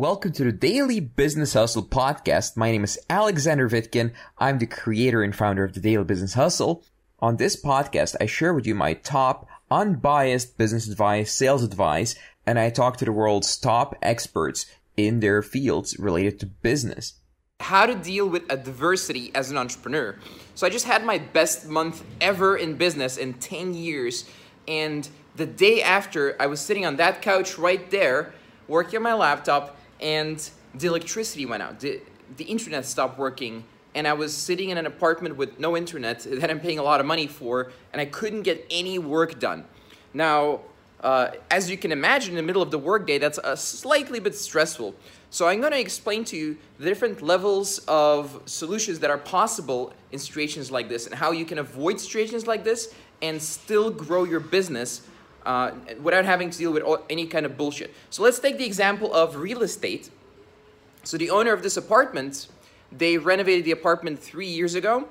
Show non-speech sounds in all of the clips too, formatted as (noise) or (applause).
Welcome to the Daily Business Hustle podcast. My name is Alexander Vitkin. I'm the creator and founder of the Daily Business Hustle. On this podcast, I share with you my top unbiased business advice, sales advice, and I talk to the world's top experts in their fields related to business. How to deal with adversity as an entrepreneur. So I just had my best month ever in business in 10 years. And the day after, I was sitting on that couch right there, working on my laptop, and the electricity went out. The, the internet stopped working, and I was sitting in an apartment with no internet that I'm paying a lot of money for, and I couldn't get any work done. Now, uh, as you can imagine, in the middle of the workday, that's a slightly bit stressful. So I'm going to explain to you the different levels of solutions that are possible in situations like this, and how you can avoid situations like this and still grow your business uh, without having to deal with any kind of bullshit. So let's take the example of real estate. So the owner of this apartment, they renovated the apartment three years ago,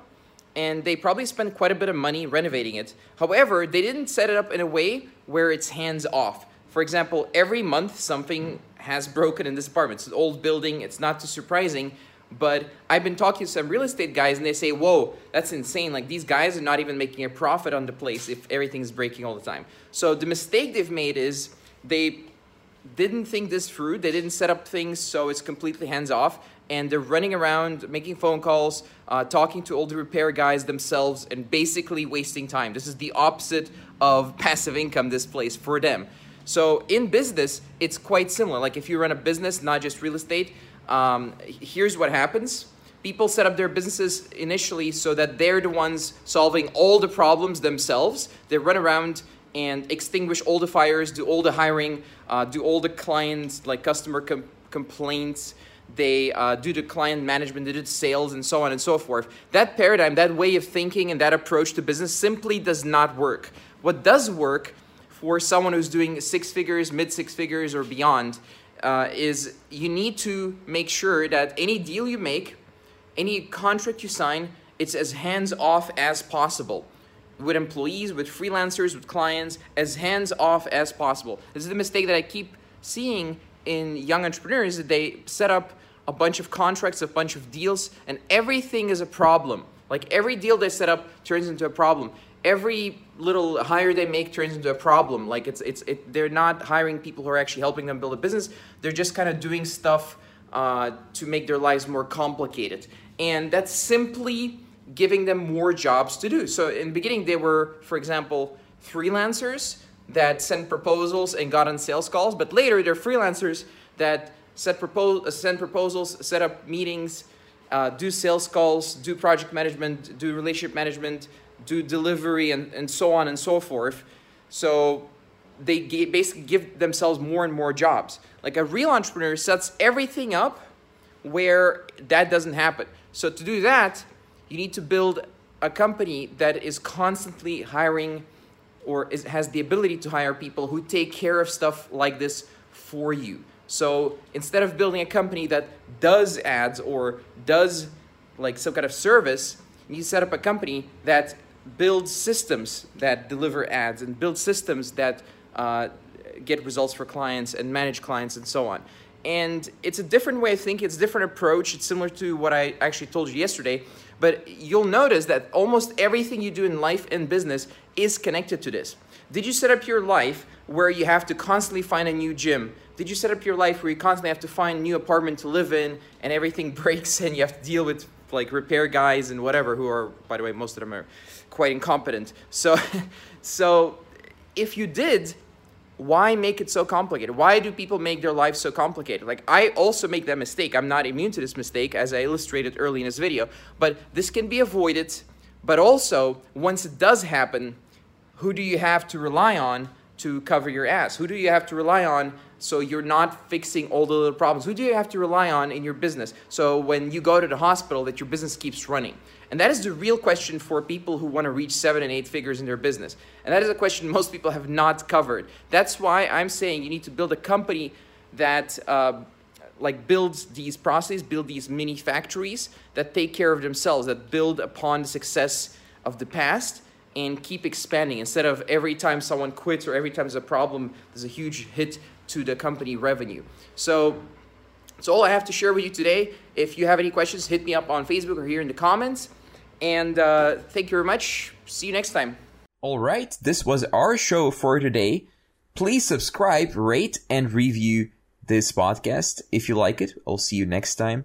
and they probably spent quite a bit of money renovating it. However, they didn't set it up in a way where it's hands off. For example, every month something has broken in this apartment. It's an old building, it's not too surprising, but I've been talking to some real estate guys and they say, whoa, that's insane. Like these guys are not even making a profit on the place if everything's breaking all the time. So the mistake they've made is they didn't think this through. They didn't set up things so it's completely hands off. And they're running around, making phone calls, uh, talking to all the repair guys themselves, and basically wasting time. This is the opposite of passive income, this place, for them. So in business, it's quite similar. Like if you run a business, not just real estate, um, here's what happens. People set up their businesses initially so that they're the ones solving all the problems themselves. They run around and extinguish all the fires, do all the hiring, uh, do all the clients, like customer com- complaints. They uh, do the client management, they do the sales, and so on and so forth. That paradigm, that way of thinking, and that approach to business simply does not work. What does work for someone who's doing six figures, mid six figures, or beyond uh, is you need to make sure that any deal you make, any contract you sign, it's as hands off as possible with employees, with freelancers, with clients, as hands off as possible. This is the mistake that I keep seeing in young entrepreneurs that they set up a bunch of contracts, a bunch of deals, and everything is a problem. Like every deal they set up turns into a problem every little hire they make turns into a problem. Like it's it's it, they're not hiring people who are actually helping them build a business. They're just kind of doing stuff uh, to make their lives more complicated, and that's simply giving them more jobs to do. So in the beginning, they were, for example, freelancers that sent proposals and got on sales calls, but later they're freelancers that set send proposals, set up meetings, uh, do sales calls, do project management, do relationship management, do delivery, and, and so on and so forth. So they basically give themselves more and more jobs. Like a real entrepreneur sets everything up where that doesn't happen. So to do that, you need to build a company that is constantly hiring or is, has the ability to hire people who take care of stuff like this for you. So instead of building a company that does ads or does like some kind of service, you set up a company that build systems that deliver ads and build systems that uh, get results for clients and manage clients and so on. And it's a different way of thinking, it's a different approach. It's similar to what I actually told you yesterday. But you'll notice that almost everything you do in life and business is connected to this. Did you set up your life where you have to constantly find a new gym? Did you set up your life where you constantly have to find a new apartment to live in and everything (laughs) breaks and you have to deal with like repair guys and whatever who are by the way most of them are quite incompetent. So (laughs) so if you did why make it so complicated? Why do people make their lives so complicated? Like i also make that mistake. I'm not immune to this mistake as i illustrated early in this video. But this can be avoided. But also once it does happen who do you have to rely on to cover your ass? Who do you have to rely on so you're not fixing all the little problems? Who do you have to rely on in your business so when you go to the hospital that your business keeps running? And that is the real question for people who want to reach seven and eight figures in their business. And that is a question (laughs) most people have not covered. That's why I'm saying you need to build a company that uh, like builds these processes, build these mini factories that take care of themselves, that build upon the success of the past and keep expanding instead of every time someone quits or every time there's a problem, there's a huge hit to the company revenue. So That's all I have to share with you today. If you have any questions, hit me up on Facebook or here in the comments. And uh, thank you very much. See you next time. All right, this was our show for today. Please subscribe, rate, and review this podcast if you like it. I'll see you next time.